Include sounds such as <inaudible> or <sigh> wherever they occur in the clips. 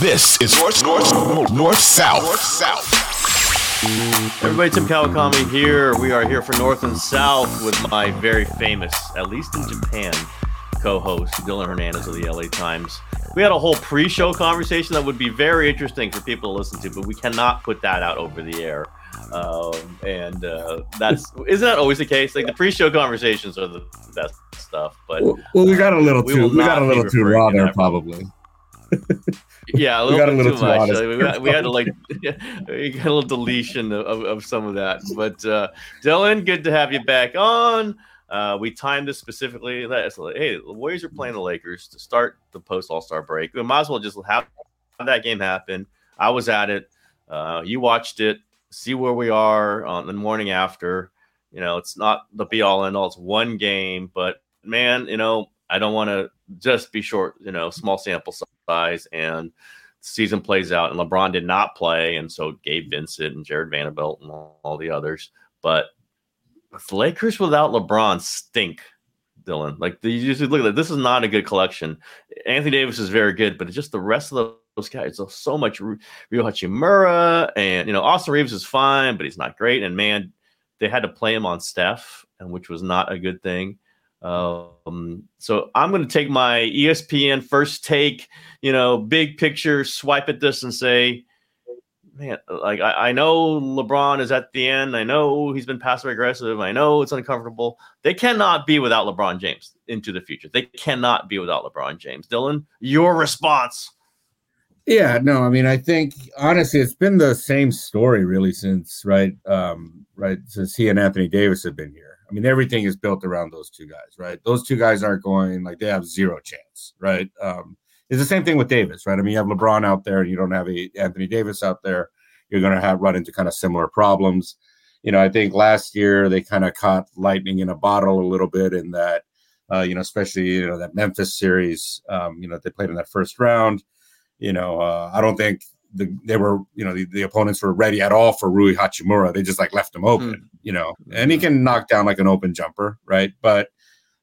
This is North North North South. North South. Everybody, Tim Kawakami here. We are here for North and South with my very famous, at least in Japan, co-host Dylan Hernandez of the LA Times. We had a whole pre-show conversation that would be very interesting for people to listen to, but we cannot put that out over the air. Um, and uh, that's isn't that always the case? Like the pre-show conversations are the best stuff. But well, well we got a little we too we got a little too raw there, probably. <laughs> yeah, a little, a little too much. Like, we, got, we, had to like <laughs> we got a little deletion of, of some of that. But uh, Dylan, good to have you back on. Uh, we timed this specifically. That hey, the Warriors are playing the Lakers to start the post All Star break. We might as well just have that game happen. I was at it. Uh, you watched it. See where we are on the morning after. You know, it's not the be all end all. It's one game, but man, you know, I don't want to just be short, you know, small sample size and season plays out and LeBron did not play. And so Gabe Vincent and Jared Vanderbilt and all, all the others. But the Lakers without LeBron stink, Dylan. Like you just look at it, this is not a good collection. Anthony Davis is very good, but just the rest of those guys, there's so much Rui Hachimura and you know, Austin Reaves is fine, but he's not great. And man, they had to play him on Steph, and which was not a good thing. Um, so I'm going to take my ESPN first take, you know, big picture, swipe at this and say, man, like I, I know LeBron is at the end. I know he's been passive aggressive. I know it's uncomfortable. They cannot be without LeBron James into the future. They cannot be without LeBron James. Dylan, your response. Yeah, no, I mean, I think honestly, it's been the same story really since right, um, right since he and Anthony Davis have been here I mean, everything is built around those two guys, right? Those two guys aren't going like they have zero chance, right? Um, it's the same thing with Davis, right? I mean, you have LeBron out there, and you don't have a Anthony Davis out there. You're going to have run into kind of similar problems. You know, I think last year they kind of caught lightning in a bottle a little bit in that, uh, you know, especially you know that Memphis series. Um, you know, they played in that first round. You know, uh, I don't think the, they were, you know, the, the, opponents were ready at all for Rui Hachimura. They just like left him open, mm. you know, and he can knock down like an open jumper, right? But,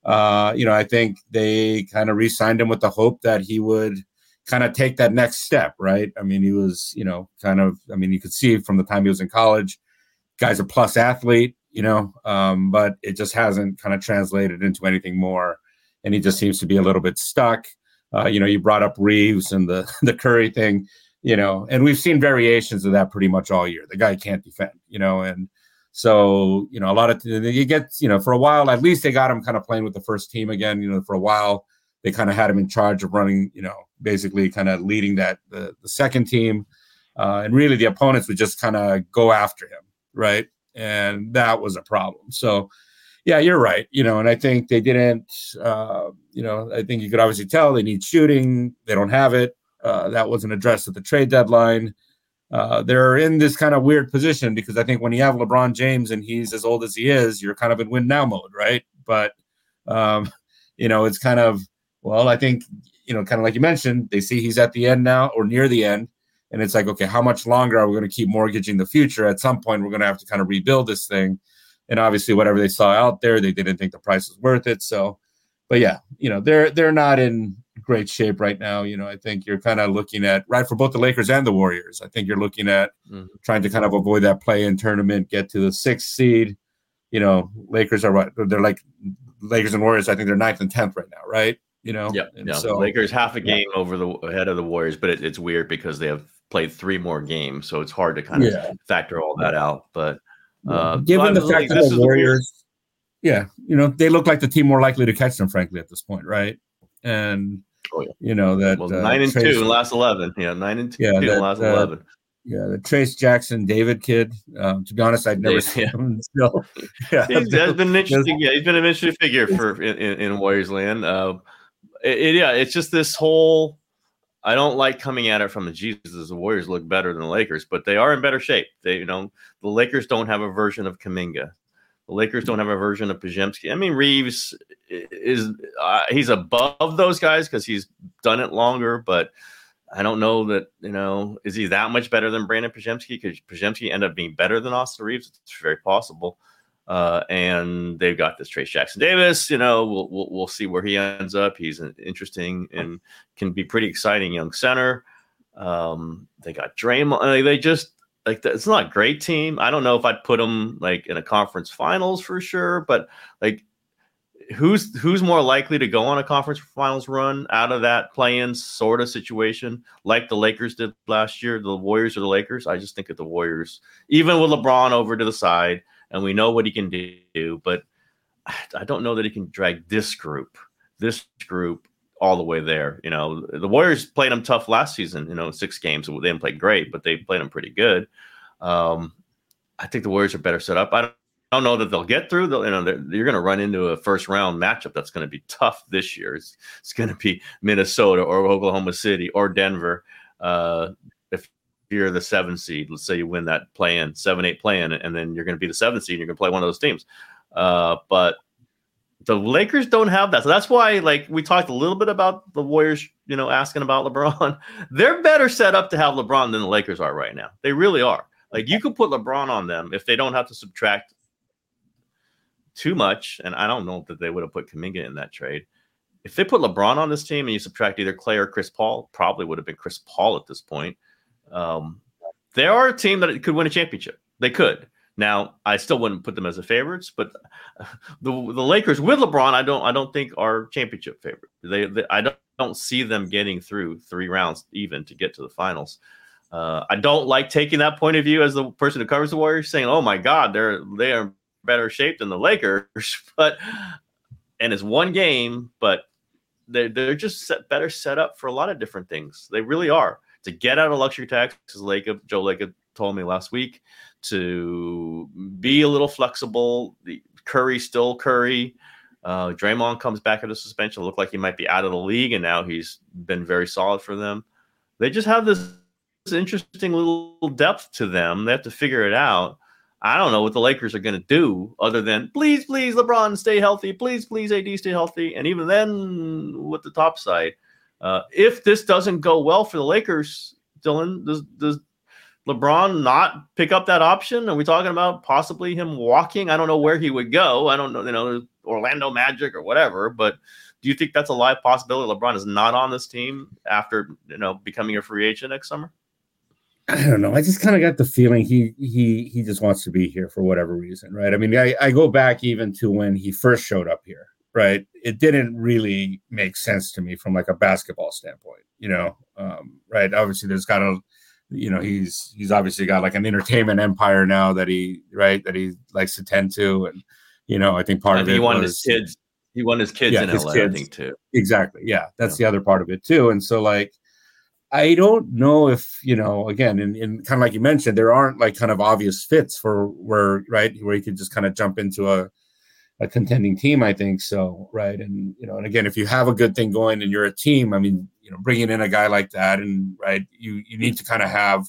uh, you know, I think they kind of re signed him with the hope that he would kind of take that next step, right? I mean, he was, you know, kind of, I mean, you could see from the time he was in college, guy's a plus athlete, you know, um, but it just hasn't kind of translated into anything more. And he just seems to be a little bit stuck. Uh, you know, you brought up Reaves and the <laughs> the Curry thing you know, and we've seen variations of that pretty much all year. The guy can't defend, you know, and so you know a lot of you get you know for a while at least they got him kind of playing with the first team again. You know, for a while they kind of had him in charge of running, you know, basically kind of leading that the, the second team, uh, and really the opponents would just kind of go after him, right? And that was a problem. So. Yeah, you're right. You know, and I think they didn't. Uh, you know, I think you could obviously tell they need shooting. They don't have it uh, that wasn't addressed at the trade deadline. Uh, they're in this kind of weird position because I think when you have LeBron James and he's as old as he is, you're kind of in win now mode, right? But um, <laughs> you know, it's kind of well, I think you know, kind of like you mentioned, they see he's at the end now or near the end. And it's like, okay, how much longer are we going to keep mortgaging the future? At some point, we're going to have to kind of rebuild this thing. And obviously, whatever they saw out there, they didn't think the price was worth it. So, but yeah, you know, they're they're not in great shape right now. You know, I think you're kind of looking at right for both the Lakers and the Warriors. I think you're looking at mm-hmm. trying to kind of avoid that play-in tournament, get to the sixth seed. You know, Lakers are what they're like. Lakers and Warriors. I think they're ninth and tenth right now, right? You know, yeah. So, Lakers half a game yeah. over the ahead of the Warriors, but it, it's weird because they have played three more games, so it's hard to kind of yeah. factor all that out. But uh, given the fact that the Warriors, yeah, you know, they look like the team more likely to catch them, frankly, at this point, right? And oh, yeah. you know that well, uh, nine and Trace, two in last eleven, yeah, nine and two yeah, that, in last uh, eleven. Yeah, the Trayce Jackson Davis kid. Um, to be honest, I've never seen him. <laughs> Yeah, he's, been an interesting. Yeah, he's been an interesting figure for in, in, in Warriors land. Uh, it, it, yeah, it's just this whole I don't like coming at it from the Jesus. The Warriors look better than the Lakers, but they are in better shape. They, you know, the Lakers don't have a version of Kuminga. The Lakers don't have a version of Podziemski. I mean, Reaves is uh, he's above those guys because he's done it longer, but I don't know that you know is he that much better than Brandon Podziemski? Because Podziemski ended up being better than Austin Reaves? It's very possible. Uh, and they've got this Trayce Jackson Davis. You know, we'll, we'll, we'll see where he ends up. He's an interesting and can be pretty exciting young center. Um, they got Draymond. They just like it's not a great team. I don't know if I'd put them like in a conference finals for sure, but like who's who's more likely to go on a conference finals run out of that play-in sort of situation, like the Lakers did last year, the Warriors or the Lakers? I just think of the Warriors, even with LeBron over to the side and we know what he can do. But I don't know that he can drag this group, this group, all the way there. You know, the Warriors played them tough last season. You know, six games. They didn't play great, but they played them pretty good. Um, I think the Warriors are better set up. I I don't know that they'll get through. They'll, you know, you're going to run into a first round matchup that's going to be tough this year. It's, it's going to be Minnesota or Oklahoma City or Denver. Uh, if you're the seven seed, let's say you win that play in, seven, eight play in, and then you're going to be the seven seed and you're going to play one of those teams. Uh, but the Lakers don't have that. So that's why, like, we talked a little bit about the Warriors, you know, asking about LeBron. <laughs> They're better set up to have LeBron than the Lakers are right now. They really are. Like, you could put LeBron on them if they don't have to subtract too much. And I don't know that they would have put Kuminga in that trade. If they put LeBron on this team and you subtract either Clay or Chris Paul, probably would have been Chris Paul at this point. Um, they are a team that could win a championship. They could. Now, I still wouldn't put them as a favorites, but <laughs> the the Lakers with LeBron, I don't I don't think are championship favorite. They, they I don't, don't see them getting through three rounds even to get to the finals. Uh, I don't like taking that point of view as the person who covers the Warriors, saying, "Oh my God, they're they are better shape than the Lakers," <laughs> but and it's one game, but they're they're just set, better set up for a lot of different things. They really are to get out of luxury tax, as Lacob, Joe Lacob told me last week, to be a little flexible. The Curry still Curry. Uh, Draymond comes back out of suspension. Looked like he might be out of the league, and now he's been very solid for them. They just have this, this interesting little depth to them. They have to figure it out. I don't know what the Lakers are going to do other than please, please, LeBron, stay healthy. Please, please, AD, stay healthy. And even then, with the top side, uh, if this doesn't go well for the Lakers, Dylan, does, does LeBron not pick up that option? Are we talking about possibly him walking? I don't know where he would go. I don't know, you know, Orlando Magic or whatever. But do you think that's a live possibility? LeBron is not on this team after you know becoming a free agent next summer. I don't know. I just kind of got the feeling he he he just wants to be here for whatever reason, right? I mean, I, I go back even to when he first showed up here, right? It didn't really make sense to me from like a basketball standpoint, you know, um, right? Obviously, there's got a, you know, he's he's obviously got like an entertainment empire now that he right that he likes to tend to, and you know, I think part and of he it wanted was, his kids. He wanted his kids yeah, in his LA, kids. I think too. Exactly. Yeah, that's yeah. the other part of it too. And so like. I don't know if you know. Again, in, in kind of like you mentioned, there aren't like kind of obvious fits for where right where you could just kind of jump into a a contending team. I think so, right? And you know, and again, if you have a good thing going and you're a team, I mean, you know, bringing in a guy like that, and right, you you need to kind of have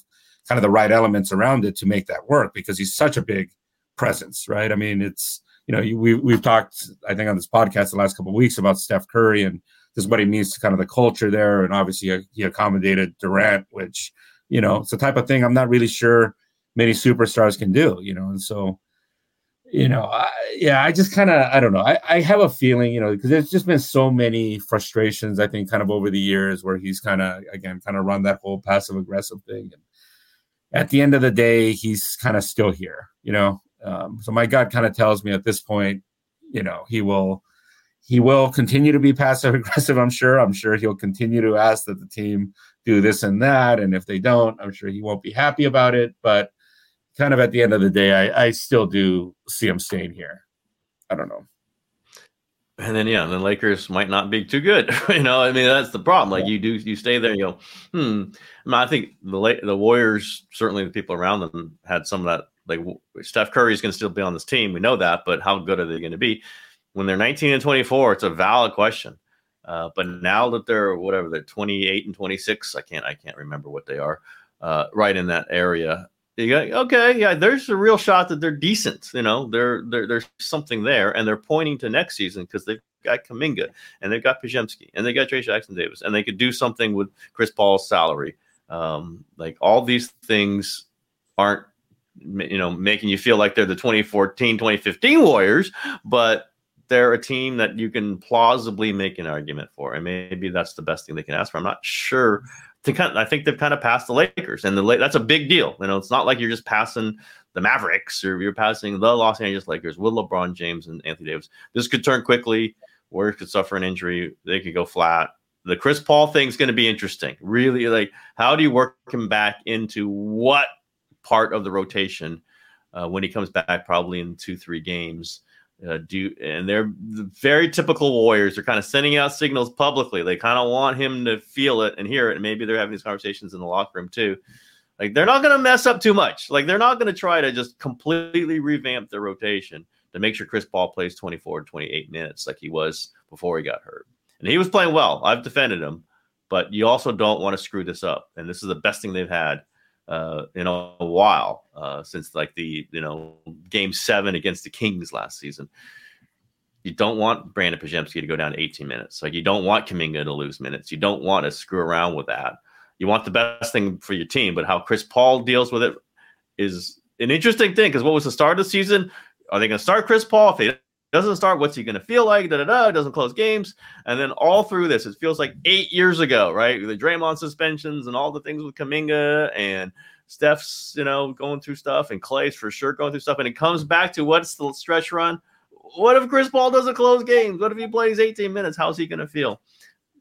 kind of the right elements around it to make that work because he's such a big presence, right? I mean, it's you know, we we've talked, I think, on this podcast the last couple of weeks about Steph Curry and is what he means to kind of the culture there. And obviously, he accommodated Durant, which, you know, it's the type of thing I'm not really sure many superstars can do, you know. And so, you know, I, yeah, I just kind of, I don't know. I, I have a feeling, you know, because there's just been so many frustrations, I think, kind of over the years where he's kind of, again, kind of run that whole passive aggressive thing. And at the end of the day, he's kind of still here, you know. Um, so my gut kind of tells me at this point, you know, he will he will continue to be passive aggressive. I'm sure. I'm sure he'll continue to ask that the team do this and that, and if they don't, I'm sure he won't be happy about it. But kind of at the end of the day, I, I still do see him staying here. I don't know. And then yeah, the Lakers might not be too good. <laughs> you know, I mean that's the problem. Like yeah. you do, you stay there. You go, hmm. I, mean, I think the the Warriors, certainly the people around them, had some of that. Like Steph Curry is going to still be on this team. We know that, but how good are they going to be? When they're 19 and 24, it's a valid question. Uh, but now that they're whatever they're 28 and 26, I can't I can't remember what they are. Uh, right in that area, you go okay, yeah. There's a real shot that they're decent. You know, they're, they're there's something there, and they're pointing to next season because they've got Kuminga and they've got Podziemski and they got Trayce Jackson Davis, and they could do something with Chris Paul's salary. Um, like all these things aren't you know making you feel like they're the 2014 2015 warriors but they're a team that you can plausibly make an argument for, and maybe that's the best thing they can ask for. I'm not sure. I think they've kind of passed the Lakers, and the that's a big deal. You know, it's not like you're just passing the Mavericks or you're passing the Los Angeles Lakers with LeBron James and Anthony Davis. This could turn quickly. Warriors could suffer an injury. They could go flat. The Chris Paul thing is going to be interesting. Really, like how do you work him back into what part of the rotation uh, when he comes back? Probably in two, three games uh, do and they're very typical warriors. They're kind of sending out signals publicly. They kind of want him to feel it and hear it and maybe they're having these conversations in the locker room too. Like they're not going to mess up too much. Like they're not going to try to just completely revamp their rotation to make sure chris paul plays 24 28 minutes like he was before he got hurt. And he was playing well. I've defended him. But you also don't want to screw this up. And this is the best thing they've had uh, in a, while uh, since like the you know game seven against the Kings last season. You don't want Brandon Podziemski to go down to 18 minutes. Like you don't want Kuminga to lose minutes. You don't want to screw around with that. You want the best thing for your team, but how Chris Paul deals with it is an interesting thing. Because what was the start of the season? Are they going to start Chris Paul? If he doesn't start, what's he going to feel like? Da da da. Doesn't close games, and then all through this, it feels like eight years ago, right? The Draymond suspensions and all the things with Kuminga and Steph's, you know, going through stuff, and Clay's for sure going through stuff, and it comes back to what's the stretch run? What if Chris Paul doesn't close games? What if he plays 18 minutes? How's he going to feel?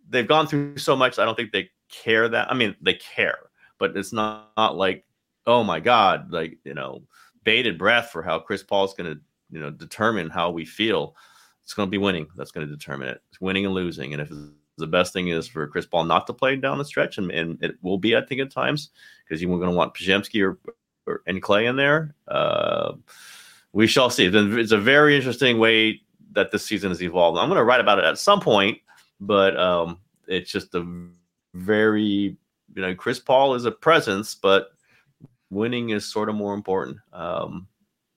They've gone through so much. I don't think they care that. I mean, they care, but it's not, not like, oh my God, like, you know, bated breath for how Chris Paul's going to you know determine how we feel, it's going to be winning. That's going to determine it. It's winning and losing. And if the best thing is for Chris Paul not to play down the stretch, and, and it will be, I think, at times because you're going to want Podziemski or, or and Clay in there. Uh, we shall see. It's a very interesting way that this season has evolved. I'm going to write about it at some point, but um, it's just a very you know Chris Paul is a presence, but winning is sort of more important. Um,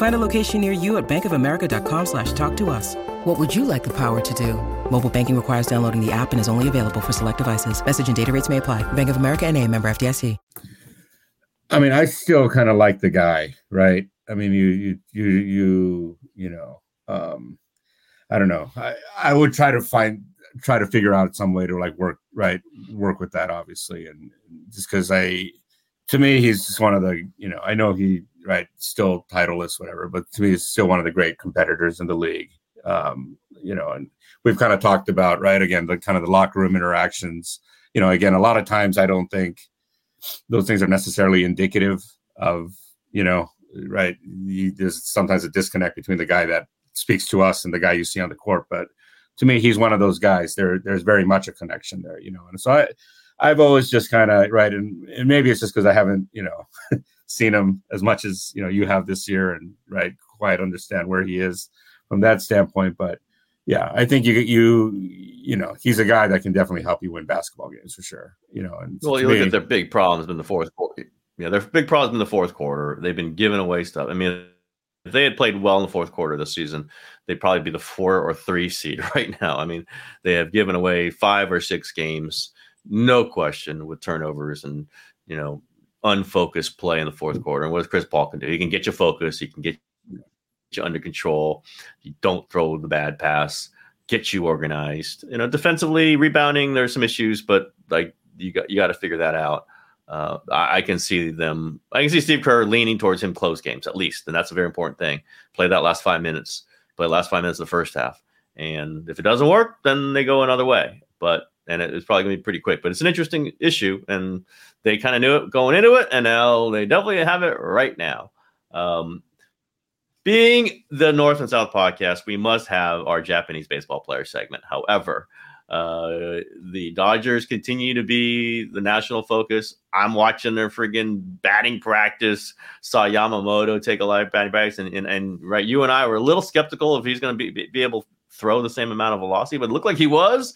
Find a location near you at bankofamerica.com slash talk to us. What would you like the power to do? Mobile banking requires downloading the app and is only available for select devices. Message and data rates may apply. Bank of America and a member FDIC. I mean, I still kind of like the guy, right? I mean, you, you, you, you, you know, um, I don't know. I, I would try to find, try to figure out some way to like work, right. Work with that obviously. And just cause I, to me, he's just one of the, you know, I know he right, still titleless, whatever. But to me, he's still one of the great competitors in the league. Um, you know, and we've kind of talked about right again the kind of the locker room interactions. You know, again, a lot of times I don't think those things are necessarily indicative of you know right. You, there's sometimes a disconnect between the guy that speaks to us and the guy you see on the court, but to me, he's one of those guys. There, there's very much a connection there, you know. And so I, I've always just kind of right, and, and maybe it's just because I haven't, you know, <laughs> seen him as much as you know you have this year, and right, quite understand where he is from that standpoint. But yeah, I think you you you know he's a guy that can definitely help you win basketball games for sure. You know, and well, you look at their big problems in the fourth quarter. Yeah, their big problems in the fourth quarter. They've been giving away stuff. I mean, if they had played well in the fourth quarter this season, they'd probably be the four or three seed <laughs> right now. I mean, they have given away five or six games, no question, with turnovers and you know unfocused play in the fourth quarter. And what does Chris Paul can do? He can get you focused. He can get you under control. You don't throw the bad pass. Get you organized. You know, defensively, rebounding, there's some issues, but like you got you got to figure that out. Uh, I, I, can see them. I can see Steve Kerr leaning towards him close games at least, and that's a very important thing. Play that last five minutes. Play last five minutes of the first half, and if it doesn't work, then they go another way. But and it's probably going to be pretty quick. But it's an interesting issue, and they kind of knew it going into it, and now they definitely have it right now. Um, being the North and South podcast, we must have our Japanese baseball player segment. However, uh, the Dodgers continue to be the national focus. I'm watching their friggin' batting practice. Saw Yamamoto take a of batting practice, and, and, and right, you and I were a little skeptical if he's going to be, be able throw the same amount of velocity, but looked like he was.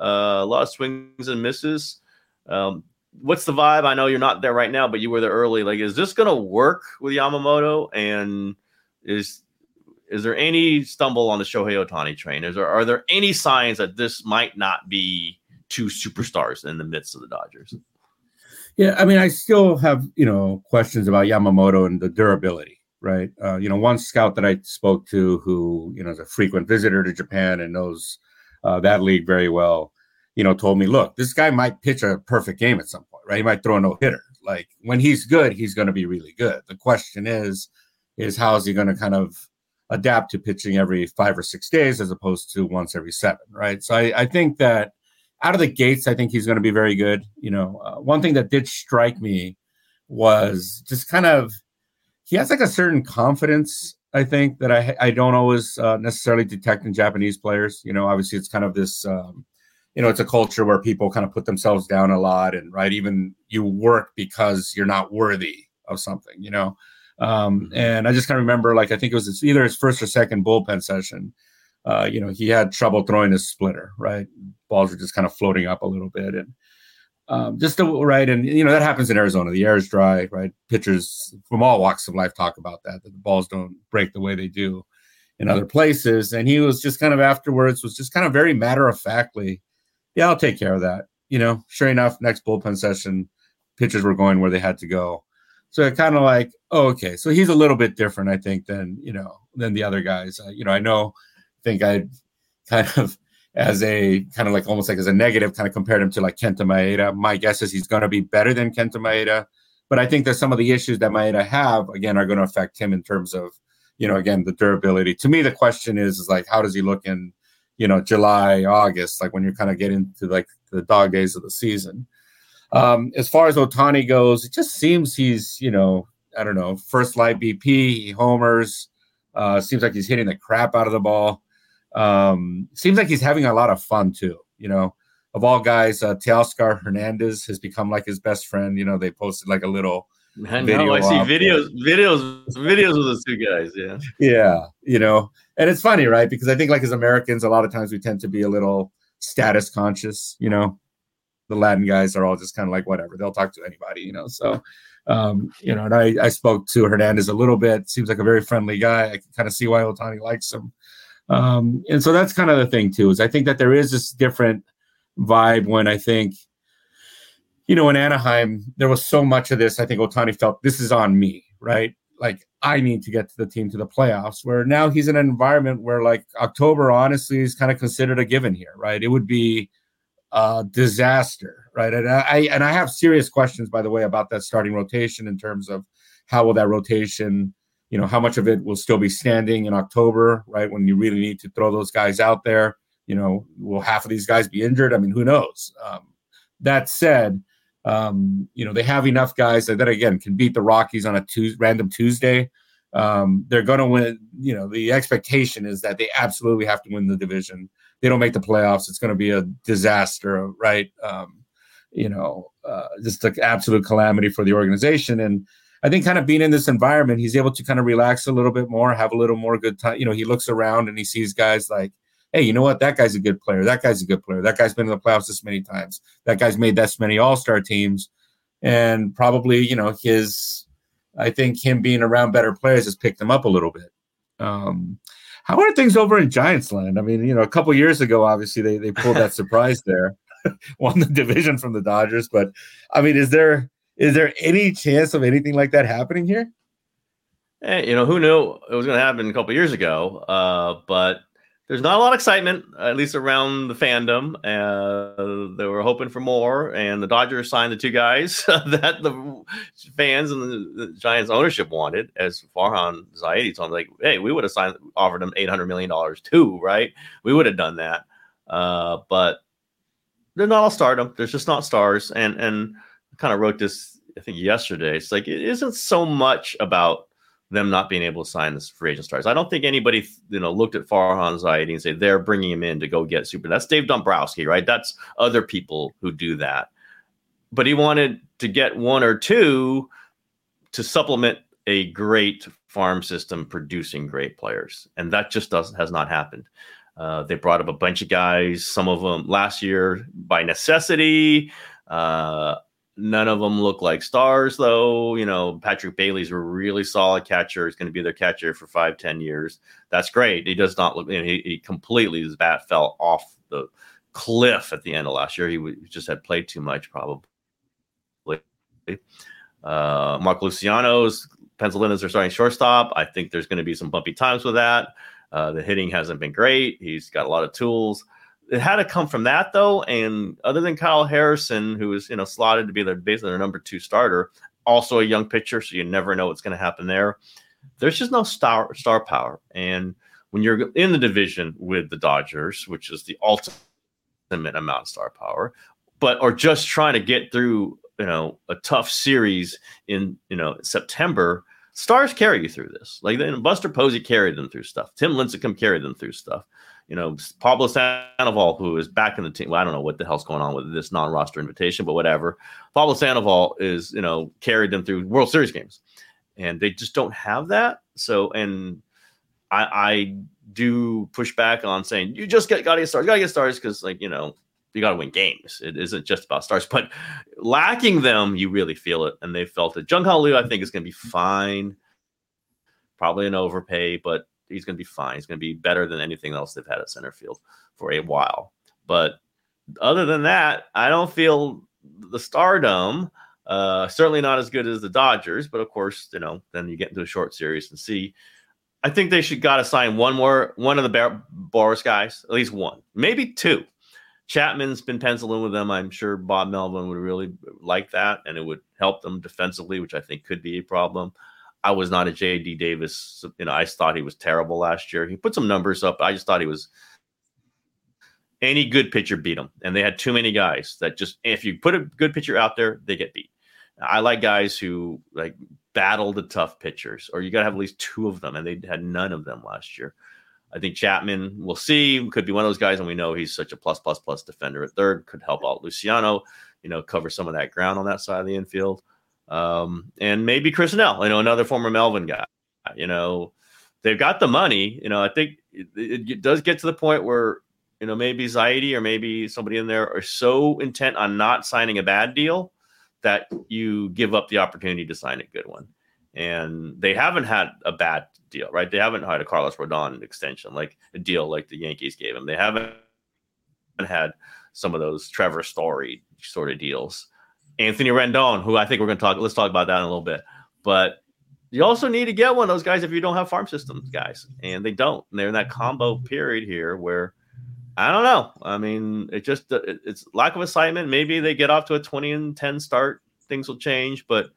Uh, a lot of swings and misses. Um, what's the vibe? I know you're not there right now, but you were there early. Like, is this going to work with Yamamoto? And is is there any stumble on the Shohei Ohtani train? Is there are there any signs that this might not be two superstars in the midst of the Dodgers? Yeah, I mean, I still have you know questions about Yamamoto and the durability, right? Uh, you know, one scout that I spoke to, who you know is a frequent visitor to Japan and knows uh, that league very well, you know, told me, look, this guy might pitch a perfect game at some point, right? He might throw a no hitter. Like when he's good, he's going to be really good. The question is, is how is he going to kind of adapt to pitching every five or six days as opposed to once every seven, right? So I, I think that out of the gates, I think he's going to be very good. You know, uh, one thing that did strike me was just kind of he has like a certain confidence. I think that I I don't always uh, necessarily detect in Japanese players. You know, obviously it's kind of this. Um, you know, it's a culture where people kind of put themselves down a lot, and right, even you work because you're not worthy of something. You know, um, mm-hmm. and I just kind of remember, like, I think it was his, either his first or second bullpen session. Uh, you know, he had trouble throwing his splitter, right? Balls were just kind of floating up a little bit. And um, just the right. And, you know, that happens in Arizona. The air is dry, right? Pitchers from all walks of life talk about that, that the balls don't break the way they do in other places. And he was just kind of afterwards, was just kind of very matter of factly, yeah, I'll take care of that. You know, sure enough, next bullpen session, pitchers were going where they had to go. So kind of like, oh, okay, so he's a little bit different, I think, than you know than the other guys. Uh, you know, I know, I think I kind of as a kind of like almost like as a negative, kind of compared him to like Kenta Maeda. My guess is he's going to be better than Kenta Maeda, but I think that some of the issues that Maeda have again are going to affect him in terms of you know again the durability. To me, the question is is like how does he look in you know July, August, like when you're kind of getting to like the dog days of the season. Um, as far as Ohtani goes, it just seems he's, you know, I don't know, first light BP, he homers. Uh, seems like he's hitting the crap out of the ball. Um, seems like he's having a lot of fun too. You know, of all guys, uh, Teoscar Hernandez has become like his best friend. You know, they posted like a little. I know. I see videos, videos, videos of those two guys. Yeah. Yeah. You know, and it's funny, right? Because I think like as Americans, a lot of times we tend to be a little status conscious. You know, the Latin guys are all just kind of like whatever. They'll talk to anybody, you know. So, um, you know, and I, I spoke to Hernandez a little bit. Seems like a very friendly guy. I can kind of see why Ohtani likes him. Um, and so that's kind of the thing too. Is I think that there is this different vibe when I think, you know, in Anaheim there was so much of this. I think Ohtani felt this is on me, right? Like I need to get to the team to the playoffs. Where now he's in an environment where like October honestly is kind of considered a given here, right? It would be uh, disaster, right? And I and I have serious questions, by the way, about that starting rotation in terms of how will that rotation, you know, how much of it will still be standing in October, right? When you really need to throw those guys out there, you know, will half of these guys be injured? I mean, who knows? Um, that said, um, you know, they have enough guys that, that again can beat the Rockies on a random Tuesday. Um, they're going to win. You know, the expectation is that they absolutely have to win the division. They don't make the playoffs, it's going to be a disaster, right? Um, you know, uh, just an absolute calamity for the organization. And I think kind of being in this environment, he's able to kind of relax a little bit more, have a little more good time. You know, he looks around and he sees guys like, hey, you know what? That guy's a good player. That guy's a good player. That guy's been in the playoffs this many times. That guy's made this many All Star teams, and probably you know his. I think him being around better players has picked him up a little bit. Um, how are things over in Giants land? I mean, you know, a couple years ago, obviously they they pulled that <laughs> surprise there, <laughs> won the division from the Dodgers. But I mean, is there is there any chance of anything like that happening here? Hey, you know, who knew it was going to happen a couple years ago? Uh, but there's not a lot of excitement, at least around the fandom. Uh, they were hoping for more, and the Dodgers signed the two guys <laughs> that the fans and the, the, Giants ownership wanted. As Farhan Zaidi told me, like, hey, we would have signed, offered them eight hundred million dollars too, right? We would have done that, uh, but they're not all stardom. There's just not stars, and and kind of wrote this I think yesterday. It's like it isn't so much about them not being able to sign this free agent stars. I don't think anybody, you know, looked at Farhan Zaidi and say they're bringing him in to go get super. That's Dave Dombrowski, right? That's other people who do that. But he wanted to get one or two to supplement a great farm system producing great players, and that just doesn't has not happened. Uh, they brought up a bunch of guys, some of them last year by necessity. Uh, None of them look like stars, though. You know, Patrick Bailey's a really solid catcher. He's going to be their catcher for five, ten years. That's great. He does not look. You know, he, he completely his bat fell off the cliff at the end of last year. He, w- just had played too much, probably. Uh, Marco Luciano's penciled are starting shortstop. I think there's going to be some bumpy times with that. Uh, the hitting hasn't been great. He's got a lot of tools it had to come from that though. And other than Kyle Harrison, who was you know slotted to be their basically their number two starter, also a young pitcher, so you never know what's going to happen there. There's just no star star power, and when you're in the division with the Dodgers, which is the ultimate amount of star power, but are just trying to get through you know a tough series in you know September. Stars carry you through this. Like Buster Posey carried them through stuff. Tim Lincecum carried them through stuff you know, Pablo Sandoval, who is back in the team. Well, I don't know what the hell's going on with this non-roster invitation, but whatever. Pablo Sandoval is, you know, carried them through World Series games, and they just don't have that. So, and I, I do push back on saying you just get gotta get stars, gotta get stars because, like, you know, you gotta win games. It isn't just about stars, but lacking them, you really feel it, and they felt it. Jung Hoo Lee, I think, is gonna be fine. Probably an overpay, but he's going to be fine. He's going to be better than anything else they've had at center field for a while. But other than that, I don't feel the stardom. Uh, certainly not as good as the Dodgers, but of course, you know, then you get into a short series and see. I think they should got to sign one more, one of the Bar- Boras guys, at least one, maybe two. Chapman's been penciling with them. I'm sure Bob Melvin would really like that, and it would help them defensively, which I think could be a problem. I was not a JD Davis. You know, I thought he was terrible last year. He put some numbers up. I just thought he was any good pitcher beat him. And they had too many guys that just if you put a good pitcher out there, they get beat. I like guys who like battle the tough pitchers, or you got to have at least two of them, and they had none of them last year. I think Chapman, we'll see, could be one of those guys, and we know he's such a plus plus plus defender at third. Could help out Luciano, you know, cover some of that ground on that side of the infield um, and maybe Chris Nell, you know, another former Melvin guy. You know, they've got the money. You know, I think it, it does get to the point where you know maybe Zaidi or maybe somebody in there are so intent on not signing a bad deal that you give up the opportunity to sign a good one. And they haven't had a bad deal, right? They haven't had a Carlos Rodon extension, like a deal like the Yankees gave him. They haven't had some of those Trevor Story sort of deals. Anthony Rendon, who I think we're going to talk. Let's talk about that in a little bit. But you also need to get one of those guys if you don't have farm systems guys, and they don't. And they're in that combo period here where I don't know. I mean, it just uh, it's lack of excitement. Maybe they get off to a twenty and ten start, things will change. But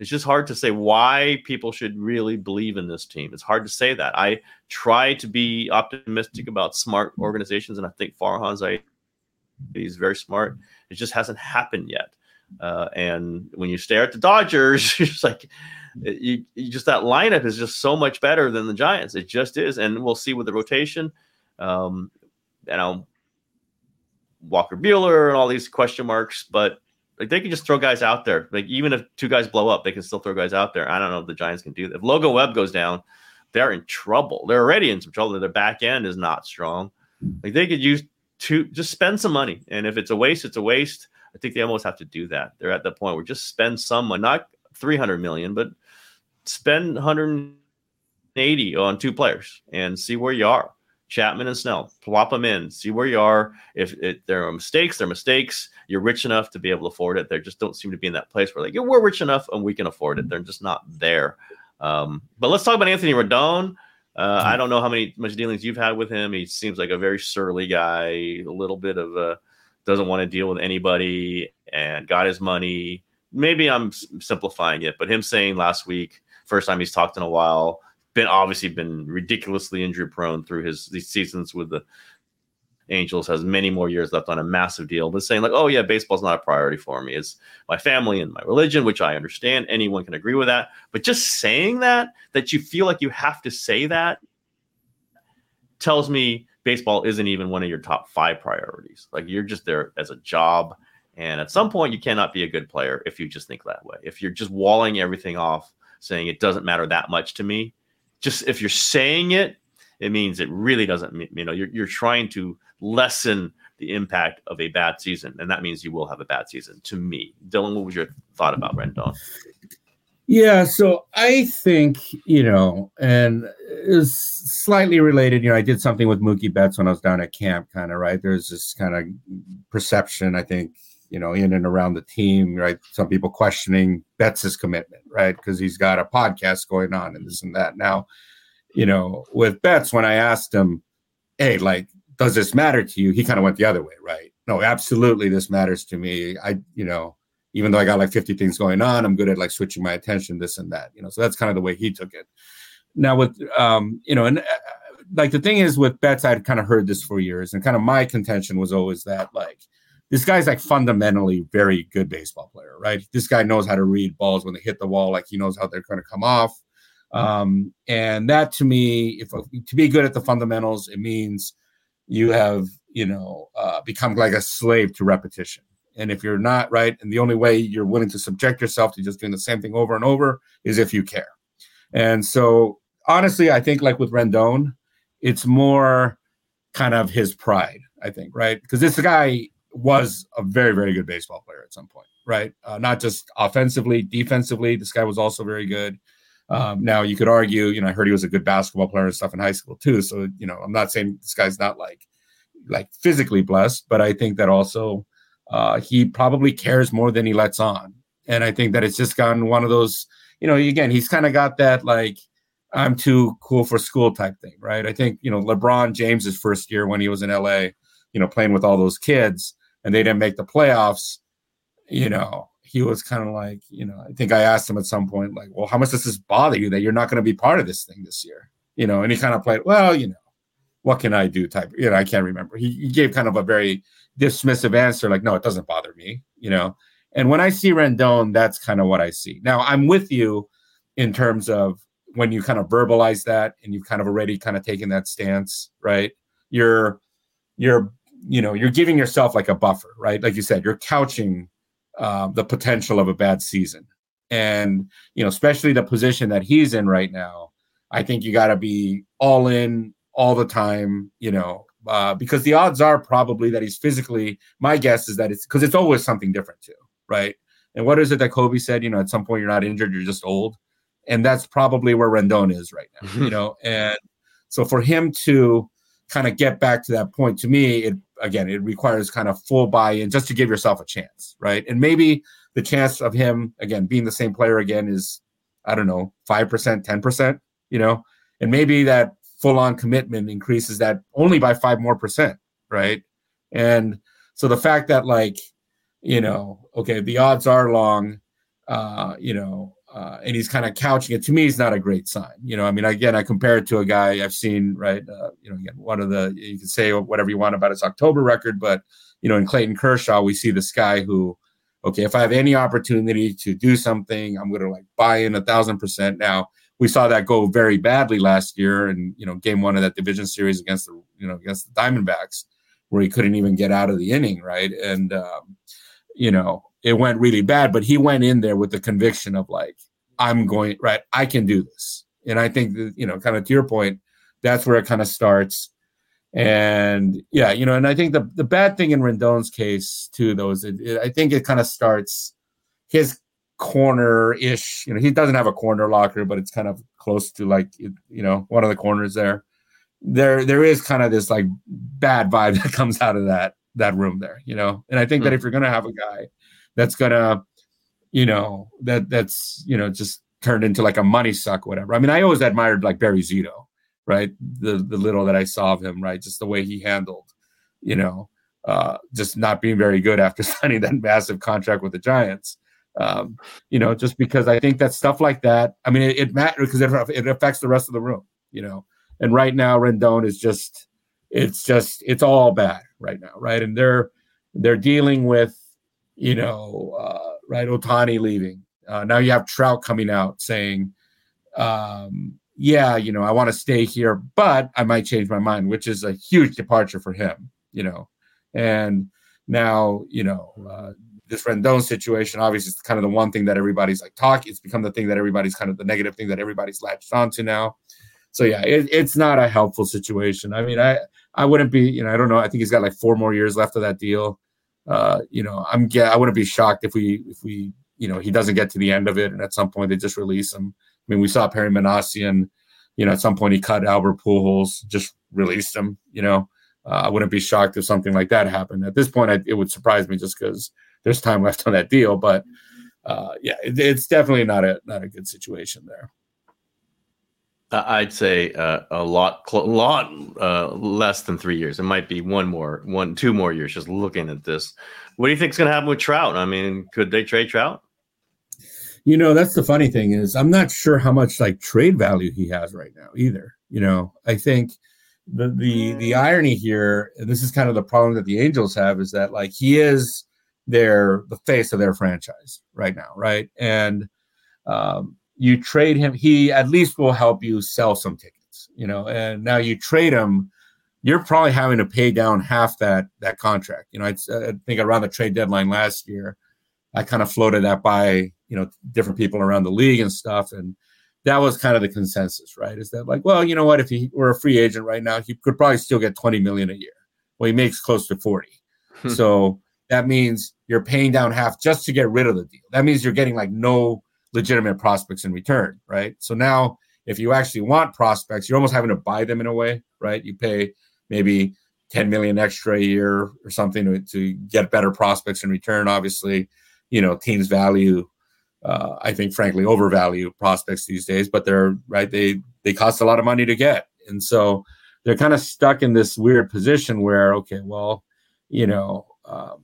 It's just hard to say why people should really believe in this team. It's hard to say that. I try to be optimistic about smart organizations, and I think Farhan Zaidi he's very smart. It just hasn't happened yet. Uh, and when you stare at the Dodgers, <laughs> you're like, you, you, just that lineup is just so much better than the Giants. It just is, and we'll see with the rotation. Um, you know, Walker Buehler and all these question marks, but like they can just throw guys out there. Like even if two guys blow up, they can still throw guys out there. I don't know if the Giants can do that. If Logan Webb goes down, they're in trouble. They're already in some trouble. Their back end is not strong. Like they could use two, just spend some money. And if it's a waste, it's a waste. I think they almost have to do that. They're at the point where just spend some, not 300 million, but spend 180 on two players and see where you are. Chapman and Snell, plop them in, see where you are. If it, there are mistakes, there are mistakes. You're rich enough to be able to afford it. They just don't seem to be in that place where like, yeah, we're rich enough and we can afford it. They're just not there. Um, but let's talk about Anthony Rendon. Uh, I don't know how many much dealings you've had with him. He seems like a very surly guy, a little bit of a doesn't want to deal with anybody and got his money. Maybe I'm simplifying it, but him saying last week, first time he's talked in a while, been obviously been ridiculously injury prone through his these seasons with the Angels, has many more years left on a massive deal, but saying like, oh yeah, baseball's not a priority for me. It's my family and my religion, which I understand. Anyone can agree with that. But just saying that, that you feel like you have to say that tells me baseball isn't even one of your top five priorities. Like you're just there as a job. And at some point, you cannot be a good player if you just think that way. If you're just walling everything off, saying it doesn't matter that much to me, just if you're saying it, it means it really doesn't mean, you know, you're, you're trying to lessen the impact of a bad season. And that means you will have a bad season to me. Dylan, what was your thought about Rendon? Yeah, so I think, you know, and is slightly related. You know, I did something with Mookie Betts when I was down at camp, kind of, right? There's this kind of perception, I think, you know, in and around the team, right? Some people questioning Betts's commitment, right? Because he's got a podcast going on and this and that. Now, you know, with Betts, when I asked him, hey, like, does this matter to you? He kind of went the other way, right? No, absolutely, this matters to me. I, you know, even though I got like 50 things going on, I'm good at like switching my attention, this and that, you know. So that's kind of the way he took it. Now with, um, you know, and uh, like the thing is with Betts, I'd kind of heard this for years, and kind of my contention was always that like this guy's like fundamentally very good baseball player, right? This guy knows how to read balls when they hit the wall, like he knows how they're going to come off. Um, and that to me, if to be good at the fundamentals, it means you have you know uh, become like a slave to repetition and if you're not right and the only way you're willing to subject yourself to just doing the same thing over and over is if you care. And so honestly i think like with Rendon it's more kind of his pride i think right? Because this guy was a very very good baseball player at some point right? Uh, not just offensively defensively this guy was also very good. Um, now you could argue, you know, I heard he was a good basketball player and stuff in high school too. So you know, I'm not saying this guy's not like like physically blessed, but I think that also uh, he probably cares more than he lets on. And I think that it's just gotten one of those, you know, again, he's kind of got that like I'm too cool for school type thing, right? I think you know LeBron James's first year when he was in LA, you know, playing with all those kids, and they didn't make the playoffs. You know, he was kind of like, you know, I think I asked him at some point, like, well, how much does this bother you that you're not going to be part of this thing this year? You know, and he kind of played, well, you know, what can I do? Type, you know, I can't remember. He, he gave kind of a very dismissive answer, like, no, it doesn't bother me, you know. And when I see Rendon, that's kind of what I see. Now, I'm with you in terms of when you kind of verbalize that and you've kind of already kind of taken that stance, right? You're, you're, you know, you're giving yourself like a buffer, right? Like you said, you're couching uh, the potential of a bad season. And, you know, especially the position that he's in right now, I think you got to be all in all the time, you know, uh, because the odds are probably that he's physically, my guess is that it's because it's always something different too, right? And what is it that Kobe said? You know, at some point you're not injured, you're just old. And that's probably where Rendon is right now, you know? And so for him to kind of get back to that point, to me, it again, it requires kind of full buy-in just to give yourself a chance, right? And maybe the chance of him again being the same player again is, I don't know, five percent, ten percent, you know, and maybe that full-on commitment increases that only by five more percent, right? And so the fact that like, you know, okay, the odds are long, uh, you know, uh, and he's kind of couching it. To me, it's not a great sign. You know, I mean, again, I compare it to a guy I've seen, right? Uh, you know, again, one of the you can say whatever you want about his October record, but you know, in Clayton Kershaw, we see this guy who, okay, if I have any opportunity to do something, I'm going to like buy in a thousand percent. Now we saw that go very badly last year, and you know, game one of that division series against the you know against the Diamondbacks, where he couldn't even get out of the inning, right? And um, you know, it went really bad, but he went in there with the conviction of like, I'm going right, I can do this. And I think that, you know, kind of to your point, that's where it kind of starts. And yeah, you know, and I think the the bad thing in Rendon's case too, though, is it, it, I think it kind of starts his corner ish. You know, he doesn't have a corner locker, but it's kind of close to like you know one of the corners there. There, there is kind of this like bad vibe <laughs> that comes out of that that room there. You know, and I think mm-hmm. that hmm. if you're gonna have a guy that's gonna, you know, that that's you know just turned into like a money suck, whatever. I mean, I always admired like Barry Zito, right? The the little that I saw of him, right? Just the way he handled, you know, uh, just not being very good after <laughs> signing that massive contract with the Giants. Um, you know, just because I think that stuff like that, I mean, it, it matters because it, it affects the rest of the room, you know. And right now, Rendon is just, it's just, it's all bad right now, right? And they're they're dealing with you know, uh, right, Ohtani leaving. Uh, now you have Trout coming out saying, um, yeah, you know, I want to stay here, but I might change my mind, which is a huge departure for him, you know. And now, you know, uh, this Rendon situation, obviously, it's kind of the one thing that everybody's like talking. It's become the thing that everybody's kind of the negative thing that everybody's latched onto now. So yeah, it, it's not a helpful situation. I mean, I I wouldn't be, you know, I don't know. I think he's got like four more years left of that deal uh, you know, I'm I wouldn't be shocked if we if we you know he doesn't get to the end of it and at some point they just release him. I mean, we saw Perry Minasian, you know, at some point he cut Albert Pujols, just released him. You know, uh, I wouldn't be shocked if something like that happened. At this point, I, it would surprise me just because there's time left on that deal. But uh, yeah, it, it's definitely not a not a good situation there. I'd say uh, a lot, a lot uh, less than three years. It might be one more, one, two more years. Just looking at this, what do you think is going to happen with Trout? I mean, could they trade Trout? You know, that's the funny thing is, I'm not sure how much like trade value he has right now either. You know, I think the the the irony here, and this is kind of the problem that the Angels have, is that like he is their the face of their franchise right now, right? And um, you trade him, he at least will help you sell some tickets, you know. And now you trade him, you're probably having to pay down half that that contract. You know, I, I think around the trade deadline last year, I kind of floated that by you know different people around the league and stuff, and that was kind of the consensus, right? Is that like, well, you know what? If he were a free agent right now, he could probably still get 20 million a year. Well, he makes close to 40. Hmm. So that means you're paying down half just to get rid of the deal. That means you're getting like no legitimate prospects in return, right? So now, if you actually want prospects, you're almost having to buy them in a way, right? You pay maybe 10 million extra a year or something to, to get better prospects in return. Obviously, you know, teams value, uh, I think, frankly, overvalue prospects these days, but they're right. They they cost a lot of money to get, and so they're kind of stuck in this weird position where, okay, well, you know, um,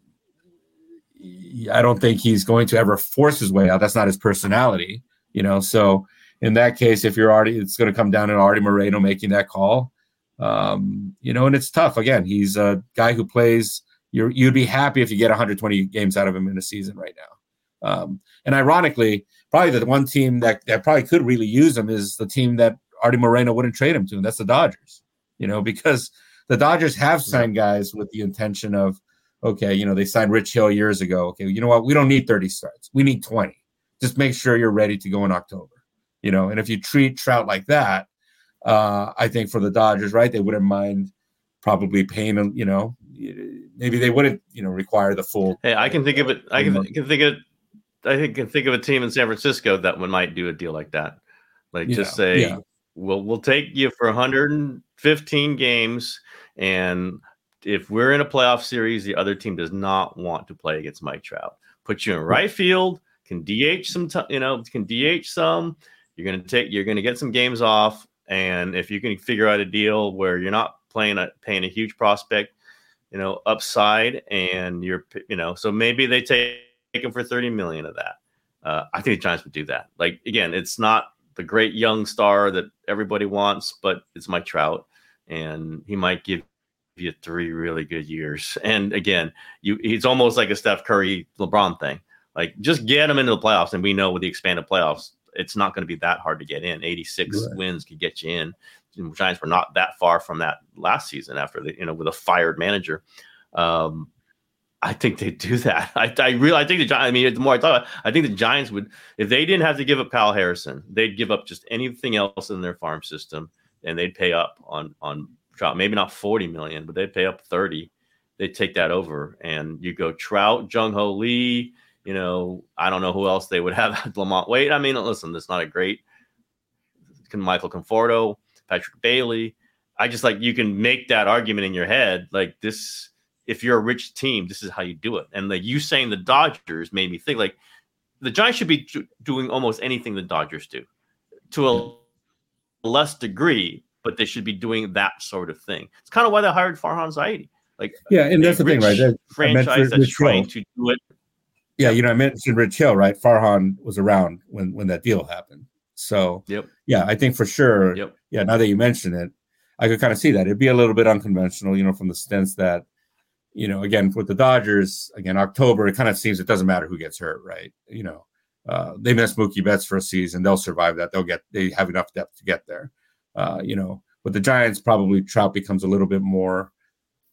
I don't think he's going to ever force his way out. That's not his personality, you know. So in that case, if you're already, it's going to come down to Artie Moreno making that call, um, you know. And it's tough. Again, he's a guy who plays. You're, you'd be happy if you get 120 games out of him in a season right now. Um, and ironically, probably the one team that, that probably could really use him is the team that Artie Moreno wouldn't trade him to, and that's the Dodgers. You know, because the Dodgers have signed guys with the intention of okay, you know, they signed Rich Hill years ago. Okay, you know what? We don't need 30 starts. We need 20. Just make sure you're ready to go in October. You know, and if you treat Trout like that, uh, I think for the Dodgers, right, they wouldn't mind probably paying, you know, maybe they wouldn't, you know, require the full. Hey, I can think of it. I can, can think of, I think can think of a team in San Francisco that one might do a deal like that. Like just say, yeah. we'll we'll take you for 115 games and if we're in a playoff series, the other team does not want to play against Mike Trout. Put you in right field, can DH some, t- you know, can DH some. You're gonna take, you're gonna get some games off, and if you can figure out a deal where you're not playing a paying a huge prospect, you know, upside, and you're, you know, so maybe they take him for 30 million of that. Uh, I think the Giants would do that. Like again, it's not the great young star that everybody wants, but it's Mike Trout, and he might give you three really good years. And again, you he's almost like a Steph Curry LeBron thing. Like just get him into the playoffs, and we know with the expanded playoffs, it's not going to be that hard to get in. 86 right. wins could get you in. The Giants were not that far from that last season after the you know with a fired manager. Um, I think they do that. <laughs> I, I really, I think the Giants. I mean, the more I thought, I think the Giants would, if they didn't have to give up Kyle Harrison, they'd give up just anything else in their farm system, and they'd pay up on on Trout. Maybe not forty million, but they'd pay up thirty. They'd take that over, and you go Trout, Jung Hoo Lee. You know, I don't know who else they would have. LaMonte Wade. I mean, listen, that's not a great. Michael Conforto, Patrick Bailey. I just like you can make that argument in your head, like this if you're a rich team, this is how you do it. And like you saying the Dodgers made me think like the Giants should be doing almost anything the Dodgers do to a less degree, but they should be doing that sort of thing. It's kind of why they hired Farhan Zaidi. Like yeah, and that's the thing, right? That, franchise that's trying to do it. Yeah, you know, I mentioned Rich Hill, right? Farhan was around when when that deal happened. So yep. yeah, I think for sure. Yep. Yeah, now that you mention it, I could kind of see that. It'd be a little bit unconventional, you know, from the sense that you know, again with the Dodgers, again October, it kind of seems it doesn't matter who gets hurt, right? You know, uh, they miss Mookie Betts for a season, they'll survive that. They'll get they have enough depth to get there. Uh, you know, with the Giants, probably Trout becomes a little bit more,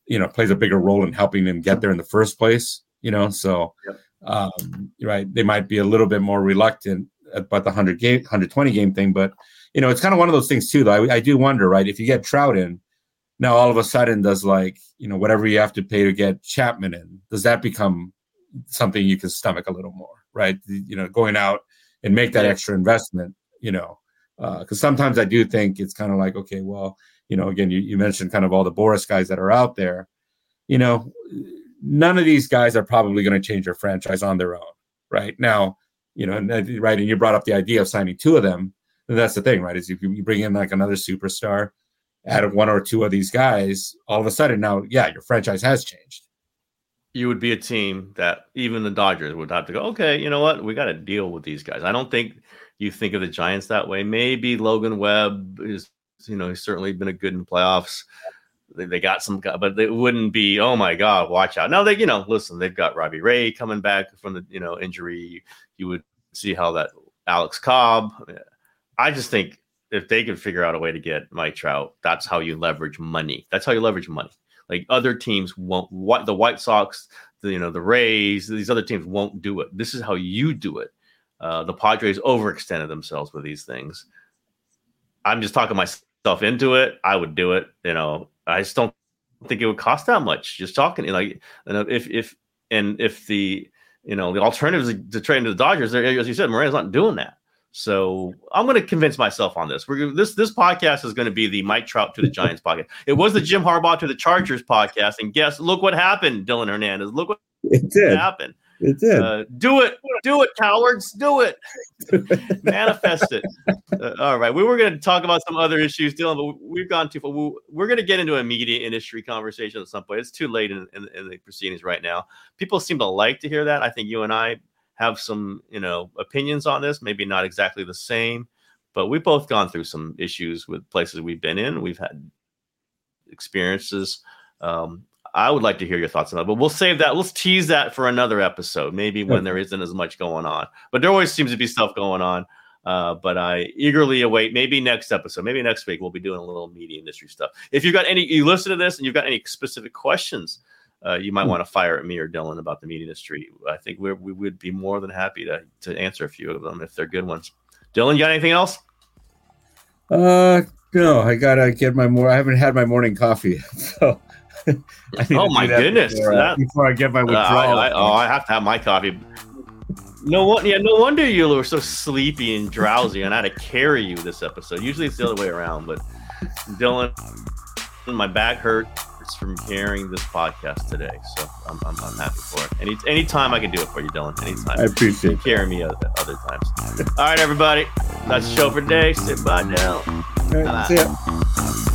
you know, plays a bigger role in helping them get there in the first place. You know, so yep. um, right, they might be a little bit more reluctant about the hundred game, hundred twenty game thing, but you know, it's kind of one of those things too. Though I, I do wonder, right, if you get Trout in now all of a sudden does like you know whatever you have to pay to get Chapman in does that become something you can stomach a little more right you know going out and make that extra investment you know because uh, sometimes I do think it's kind of like okay well you know again you, you mentioned kind of all the Boras guys that are out there you know none of these guys are probably going to change their franchise on their own right now you know and, right and you brought up the idea of signing two of them and that's the thing right is if you bring in like another superstar add one or two of these guys, all of a sudden now, yeah, your franchise has changed. You would be a team that even the Dodgers would have to go, okay, you know what? We got to deal with these guys. I don't think you think of the Giants that way. Maybe Logan Webb is, you know, he's certainly been a good in playoffs. They, they got some, guy, but it wouldn't be, oh my God, watch out. Now they, you know, listen, they've got Robbie Ray coming back from the, you know, injury. You would see how that Alex Cobb. I just think if they could figure out a way to get Mike Trout, that's how you leverage money. That's how you leverage money. Like other teams won't. What the White Sox, the, you know, the Rays, these other teams won't do it. This is how you do it. Uh, the Padres overextended themselves with these things. I'm just talking myself into it. I would do it. You know, I just don't think it would cost that much. Just talking, like, you know, if if and if the you know the alternatives to trading to the Dodgers, as you said, Moreno's not doing that. So I'm going to convince myself on this. We're this this podcast is going to be the Mike Trout to the Giants podcast. It was the Jim Harbaugh to the Chargers podcast, and guess look what happened, Dylan Hernandez. Look what it did. happened. It did. Uh, do it, do it, cowards, do it. <laughs> Manifest it. Uh, all right, we were going to talk about some other issues, Dylan, but we've gone too far. We're going to get into a media industry conversation at some point. It's too late in, in, in the proceedings right now. People seem to like to hear that. I think you and I have some, you know, opinions on this, maybe not exactly the same, but we've both gone through some issues with places we've been in. We've had experiences. Um, I would like to hear your thoughts on that, but we'll save that. Let's tease that for another episode, maybe when there isn't as much going on. But there always seems to be stuff going on. Uh, but I eagerly await maybe next episode, maybe next week we'll be doing a little media industry stuff. If you've got any, you listen to this and you've got any specific questions uh, you might hmm. want to fire at me or Dylan about the media industry. I think we we would be more than happy to to answer a few of them if they're good ones. Dylan, you got anything else? Uh, no, I gotta get my more. I haven't had my morning coffee, <laughs> so. oh my goodness! Before, uh, before, I get my withdrawal, uh, I, I, oh, I have to have my coffee. No one, yeah, no wonder you were so sleepy and drowsy, and I had to carry you this episode. Usually it's the other way around, but Dylan, my back hurt from hearing this podcast today. So I'm, I'm, I'm, happy for it. Any anytime I can do it for you, Dylan. Anytime. I appreciate you carry me other, other times. All right, everybody. That's the show for today. Sit by now. All right, see ya.